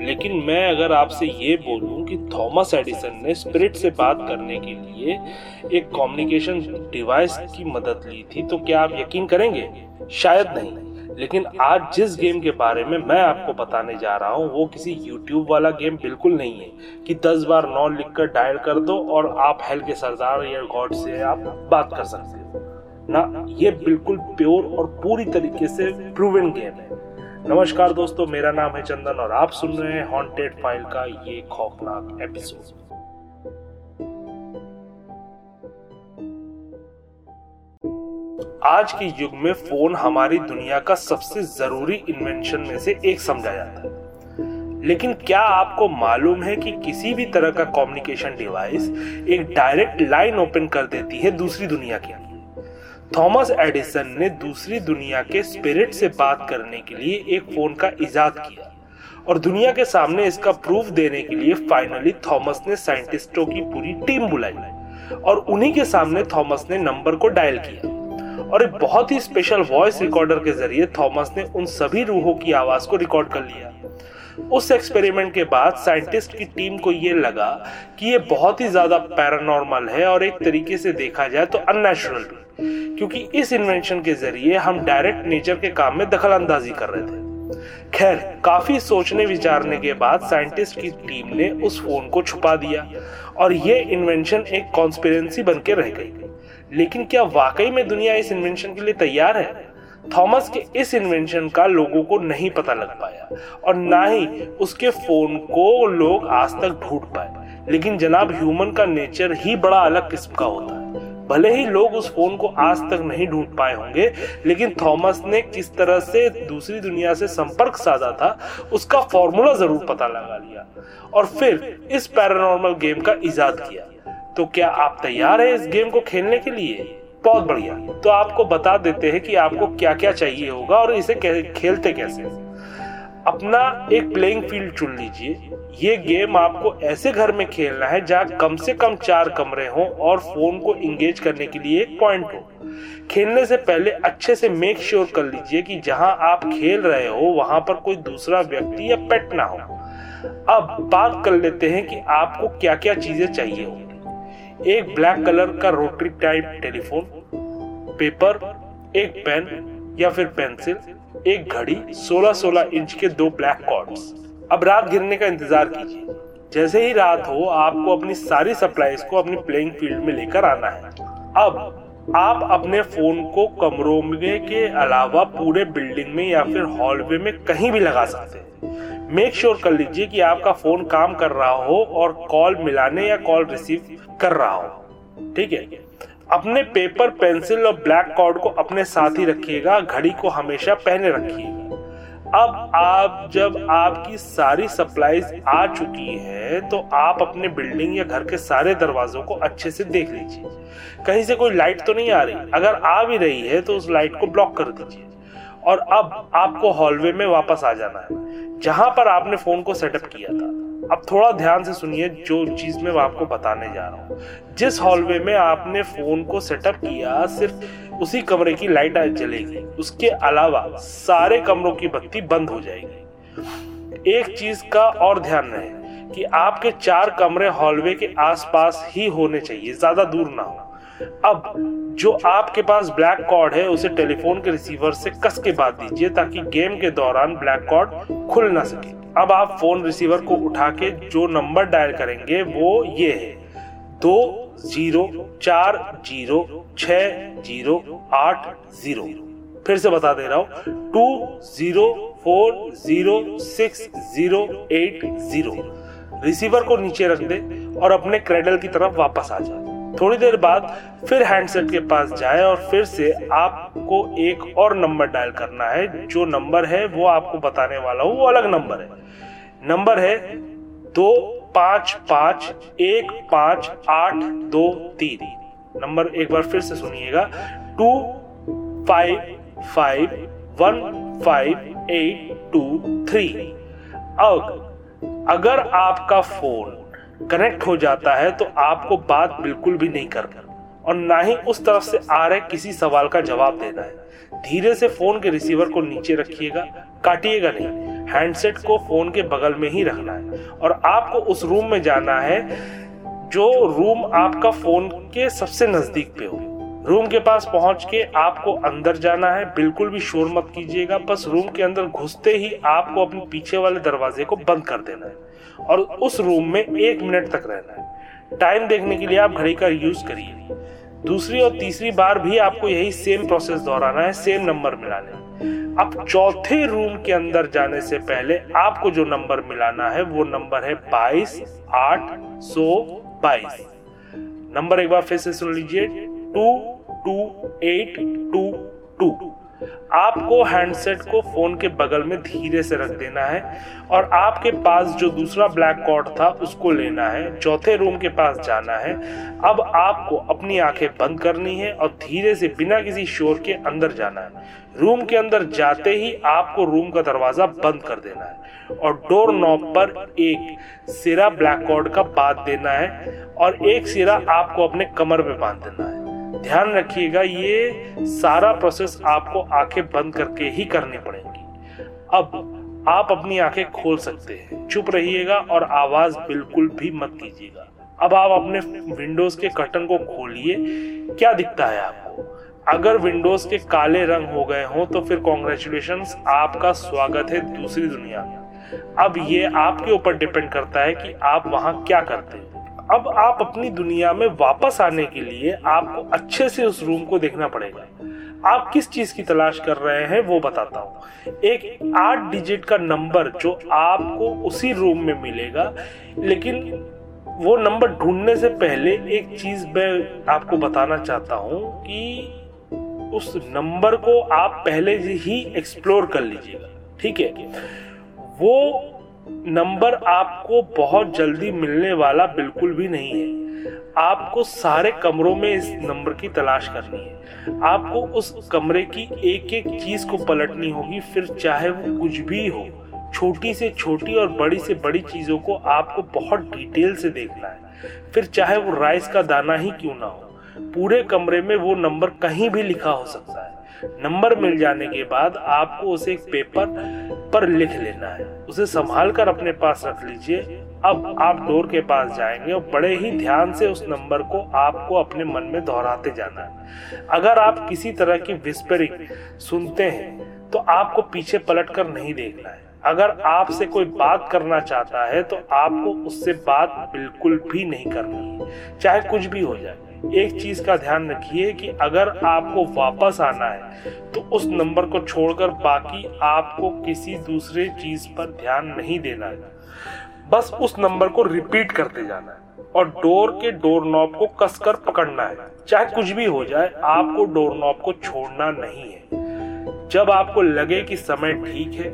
लेकिन मैं अगर आपसे ये बोलूँ कि थॉमस एडिसन ने स्पिरिट से बात करने के लिए एक कम्युनिकेशन डिवाइस की मदद ली थी तो क्या आप यकीन करेंगे? शायद नहीं। लेकिन आज जिस गेम के बारे में मैं आपको बताने जा रहा हूँ, वो किसी YouTube वाला गेम बिल्कुल नहीं है कि दस बार नौ लिखकर डायल कर दो और आप हेल के सरदार या गॉड से आप बात कर सकते हो। ना, ये बिल्कुल प्योर और पूरी तरीके से प्रूवन गेम है। नमस्कार दोस्तों, मेरा नाम है चंदन और आप सुन रहे हैं हॉन्टेड फ़ाइल का ये खौफनाक एपिसोड आज के युग में फ़ोन हमारी दुनिया का सबसे ज़रूरी इन्वेंशन में से एक समझा जाता है। लेकिन क्या आपको मालूम है कि किसी भी तरह का कम्युनिकेशन डिवाइस एक डायरेक्ट लाइन ओपन कर देती है दूसरी दुनिया के लिए थॉमस एडिसन ने दूसरी दुनिया के स्पिरिट से बात करने के लिए एक फ़ोन का इजाद किया और दुनिया के सामने इसका प्रूफ देने के लिए फाइनली थॉमस ने साइंटिस्टों की पूरी टीम बुलाई और उन्हीं के सामने थॉमस ने नंबर को डायल किया। और एक बहुत ही स्पेशल वॉइस रिकॉर्डर के ज़रिए थॉमस ने उन सभी रूहों की आवाज़ को रिकॉर्ड कर लिया। उस एक्सपेरिमेंट के बाद साइंटिस्ट की टीम को यह लगा कि ये बहुत ही ज़्यादा पैरानॉर्मल है और एक तरीके से देखा जाए तो अननेचुरल क्योंकि इस इन्वेंशन के ज़रिए हम डायरेक्ट नेचर के काम में दखल अंदाजी कर रहे थे। खैर, काफ़ी सोचने विचारने के बाद साइंटिस्ट की टीम ने उस फ़ोन को छुपा दिया और ये इन्वेंशन एक कॉन्स्पिरेंसी के रह गई। लेकिन क्या वाकई में दुनिया इस इन्वेंशन के लिए तैयार है? थॉमस के इस इन्वेंशन का लोगों को नहीं पता लग पाया। और ना ही उसके फ़ोन को लोग आज तक ढूंढ पाए। लेकिन जनाब ह्यूमन का नेचर ही बड़ा अलग किस्म का होता है। भले ही लोग उस फ़ोन को आज तक नहीं ढूंढ पाए होंगे, लेकिन थॉमस ने किस तरह से दूसरी दुनिया से संपर्क साधा था, उसका फॉर्मूला ज़रूर पता लगा लिया और फिर इस पैरानॉर्मल गेम का इजाद किया। तो क्या आप तैयार हैं इस गेम को खेलने के लिए? बहुत बढ़िया। तो आपको बता देते हैं कि आपको क्या क्या चाहिए होगा और इसे खेलते कैसे अपना एक प्लेइंग फ़ील्ड चुन लीजिए। ये गेम आपको ऐसे घर में खेलना है जहाँ कम से कम चार कमरे हों और फ़ोन को इंगेज करने के लिए एक पॉइंट हो। खेलने से पहले अच्छे से मेक श्योर sure कर लीजिए कि जहाँ आप खेल रहे हो, वहाँ पर कोई दूसरा व्यक्ति या पेट ना हो। अब बात कर लेते हैं कि आपको क्या क्या चीज़ें चाहिए हो। एक ब्लैक कलर का रोटरी टाइप टेलीफोन पेपर एक पेन या फिर पेंसिल एक घड़ी 16-16 इंच के दो ब्लैक कॉर्ड्स अब रात गिरने का इंतज़ार कीजिए। जैसे ही रात हो, आपको अपनी सारी सप्लाईज को अपनी प्लेइंग फ़ील्ड में लेकर आना है। अब आप अपने फ़ोन को कमरों में के अलावा पूरे बिल्डिंग में या फिर हॉलवे में कहीं भी लगा सकते हैं। मेक श्योर sure कर लीजिए कि आपका फ़ोन काम कर रहा हो और कॉल मिलाने या कॉल रिसीव कर रहा हो। ठीक है? अपने पेपर, पेंसिल और ब्लैक कॉर्ड को अपने साथ ही रखिएगा, घड़ी को हमेशा पहने रखिएगा। अब आप, जब आपकी सारी सप्लाईज आ चुकी है तो आप अपने बिल्डिंग या घर के सारे दरवाजों को अच्छे से देख लीजिए। कहीं से कोई लाइट तो नहीं आ रही? अगर आ भी रही है तो उस लाइट को ब्लॉक कर दीजिए। और अब आपको हॉलवे में वापस आ जाना है, जहाँ पर आपने फ़ोन को सेटअप किया था। अब थोड़ा ध्यान से सुनिए जो चीज़ मैं आपको बताने जा रहा हूँ। जिस हॉलवे में आपने फ़ोन को सेटअप किया, सिर्फ़ उसी कमरे की लाइट जलेगी। उसके अलावा सारे कमरों की बत्ती बंद हो जाएगी। एक चीज़ का और ध्यान रहे कि आपके चार कमरे हॉलवे के आसपास ही होने चाहिए, ज़्यादा दूर ना हो। अब जो आपके पास ब्लैक कॉर्ड है, उसे टेलीफोन के रिसीवर से कस के बात दीजिए ताकि गेम के दौरान ब्लैक कॉर्ड खुल ना सके। अब आप फ़ोन रिसीवर को उठा के जो नंबर डायल करेंगे, वो ये है। दो ज़ीरो चार ज़ीरो छ ज़ीरो आठ ज़ीरो। फिर से बता दे रहा हूँ, two zero four zero six zero eight zero. Receiver को नीचे रख दे और अपने क्रेडल की तरफ़ वापस आ जाए। थोड़ी देर बाद फिर हैंडसेट के पास जाए और फिर से आपको एक और नंबर डायल करना है। जो नंबर है, वो आपको बताने वाला हूँ, वो अलग नंबर है। नंबर है दो पाँच पाँच एक पाँच आठ दो तीन। नंबर एक बार फिर से सुनिएगा। Two five five one five eight two three. अब अगर आपका फ़ोन कनेक्ट हो जाता है तो आपको बात बिल्कुल भी नहीं कर और ना ही उस तरफ़ से आ रहे किसी सवाल का जवाब देना है। धीरे से फ़ोन के रिसीवर को नीचे रखिएगा, काटिएगा नहीं। हैंडसेट को फ़ोन के बगल में ही रखना है। और आपको उस रूम में जाना है, जो रूम आपका फ़ोन के सबसे नज़दीक पे हो। रूम के पास पहुँच के आपको अंदर जाना है, बिल्कुल भी शोर मत कीजिएगा, बस रूम के अंदर घुसते ही आपको अपने पीछे वाले दरवाजे को बंद कर देना है और उस रूम में एक मिनट तक रहना है। टाइम देखने के लिए आप घड़ी का यूज़ करिए। दूसरी और तीसरी बार भी आपको यही सेम प्रोसेस दोहराना है सेम नंबर मिलाने अब चौथे रूम के अंदर जाने से पहले आपको जो नंबर मिलाना है, वो नंबर है बाईस, आठ, सौ, बाईस। नंबर एक बार फिर से सुन लीजिए। Two two eight two two. आपको हैंडसेट को फ़ोन के बगल में धीरे से रख देना है और आपके पास जो दूसरा ब्लैक कॉर्ड था, उसको लेना है। चौथे रूम के पास जाना है। अब आपको अपनी आँखें बंद करनी है और धीरे से बिना किसी शोर के अंदर जाना है। रूम के अंदर जाते ही आपको रूम का दरवाज़ा बंद कर देना है और डोर नॉब पर एक सिरा ब्लैक कॉर्ड का बाँध देना है और एक सिरा आपको अपने कमर पे बाँध देना है। ध्यान रखिएगा, ये सारा प्रोसेस आपको आँखें बंद करके ही करनी पड़ेगी। अब आप अपनी आँखें खोल सकते हैं। चुप रहिएगा और आवाज़ बिल्कुल भी मत कीजिएगा। अब आप अपने विंडोज़ के कर्टन को खोलिए, क्या दिखता है आपको? अगर विंडोज़ के काले रंग हो गए हो तो फिर कॉन्ग्रेचुलेशन आपका स्वागत है दूसरी दुनिया में। अब ये आपके ऊपर डिपेंड करता है कि आप वहाँ क्या करते हैं। अब आप अपनी दुनिया में वापस आने के लिए आपको अच्छे से उस रूम को देखना पड़ेगा। आप किस चीज़ की तलाश कर रहे हैं वो बताता हूँ। एक आठ डिजिट का नंबर जो आपको उसी रूम में मिलेगा, लेकिन वो नंबर ढूँढने से पहले एक चीज़ मैं आपको बताना चाहता हूँ कि उस नंबर को आप पहले ही एक्सप्लोर कर लीजिएगा, ठीक है? वो नंबर आपको बहुत जल्दी मिलने वाला बिल्कुल भी नहीं है। आपको सारे कमरों में इस नंबर की तलाश करनी है। आपको उस कमरे की एक एक चीज़ को पलटनी होगी, फिर चाहे वो कुछ भी हो, छोटी से छोटी और बड़ी से बड़ी चीज़ों को आपको बहुत डिटेल से देखना है। फिर चाहे वो राइस का दाना ही क्यों ना हो, पूरे कमरे में वो नंबर कहीं भी लिखा हो सकता है। नंबर मिल जाने के बाद आपको उसे एक पेपर पर लिख लेना है। उसे संभाल कर अपने पास रख लीजिए। अब आप डोर के पास जाएँगे और बड़े ही ध्यान से उस नंबर को आपको अपने मन में दोहराते जाना है। अगर आप किसी तरह की विस्परिंग सुनते हैं तो आपको पीछे पलट कर नहीं देखना है। अगर आपसे कोई बात करना चाहता है तो आपको उससे बात बिल्कुल भी नहीं करनी है, चाहे कुछ भी हो जाए। एक चीज़ का ध्यान रखिए कि अगर आपको वापस आना है तो उस नंबर को छोड़कर बाकी आपको किसी दूसरे चीज़ पर ध्यान नहीं देना है। बस उस नंबर को रिपीट करते जाना है और डोर के डोर नॉब को कसकर पकड़ना है। चाहे कुछ भी हो जाए, आपको डोर नॉब को छोड़ना नहीं है। जब आपको लगे कि समय ठीक है,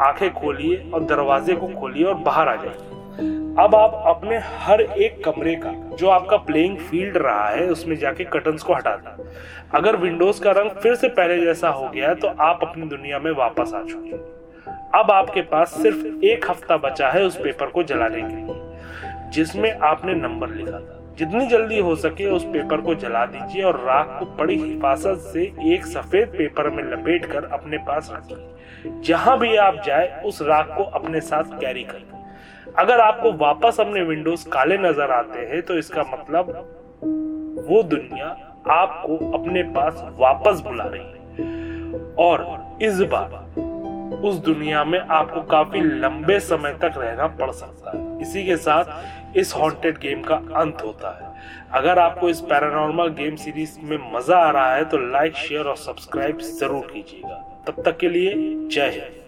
आँखें खोलिए और दरवाजे को खोलिए और बाहर आ जाइए। अब आप अपने हर एक कमरे का, जो आपका प्लेइंग फ़ील्ड रहा है, उसमें जाके कर्टन्स को हटा दें। अगर विंडोज़ का रंग फिर से पहले जैसा हो गया तो आप अपनी दुनिया में वापस आ चुके अब आपके पास सिर्फ़ एक हफ़्ता बचा है उस पेपर को जलाने के लिए, जिसमें आपने नंबर लिखा था। जितनी जल्दी हो सके उस पेपर को जला दीजिए और राख को बड़ी हिफाजत से एक सफ़ेद पेपर में लपेट कर अपने पास रखिए। जहाँ भी आप जाए, उस राख को अपने साथ कैरी करें अगर आपको वापस अपने विंडोज़ काले नज़र आते हैं तो इसका मतलब वो दुनिया आपको अपने पास वापस बुला रही है। और इस बार उस दुनिया में आपको काफ़ी लंबे समय तक रहना पड़ सकता है। इसी के साथ इस हॉन्टेड गेम का अंत होता है। अगर आपको इस पैरानॉर्मल गेम सीरीज़ में मज़ा आ रहा है तो लाइक शेयर और सब्सक्राइब ज़रूर कीजिएगा। तब तक के लिए जय हिंद।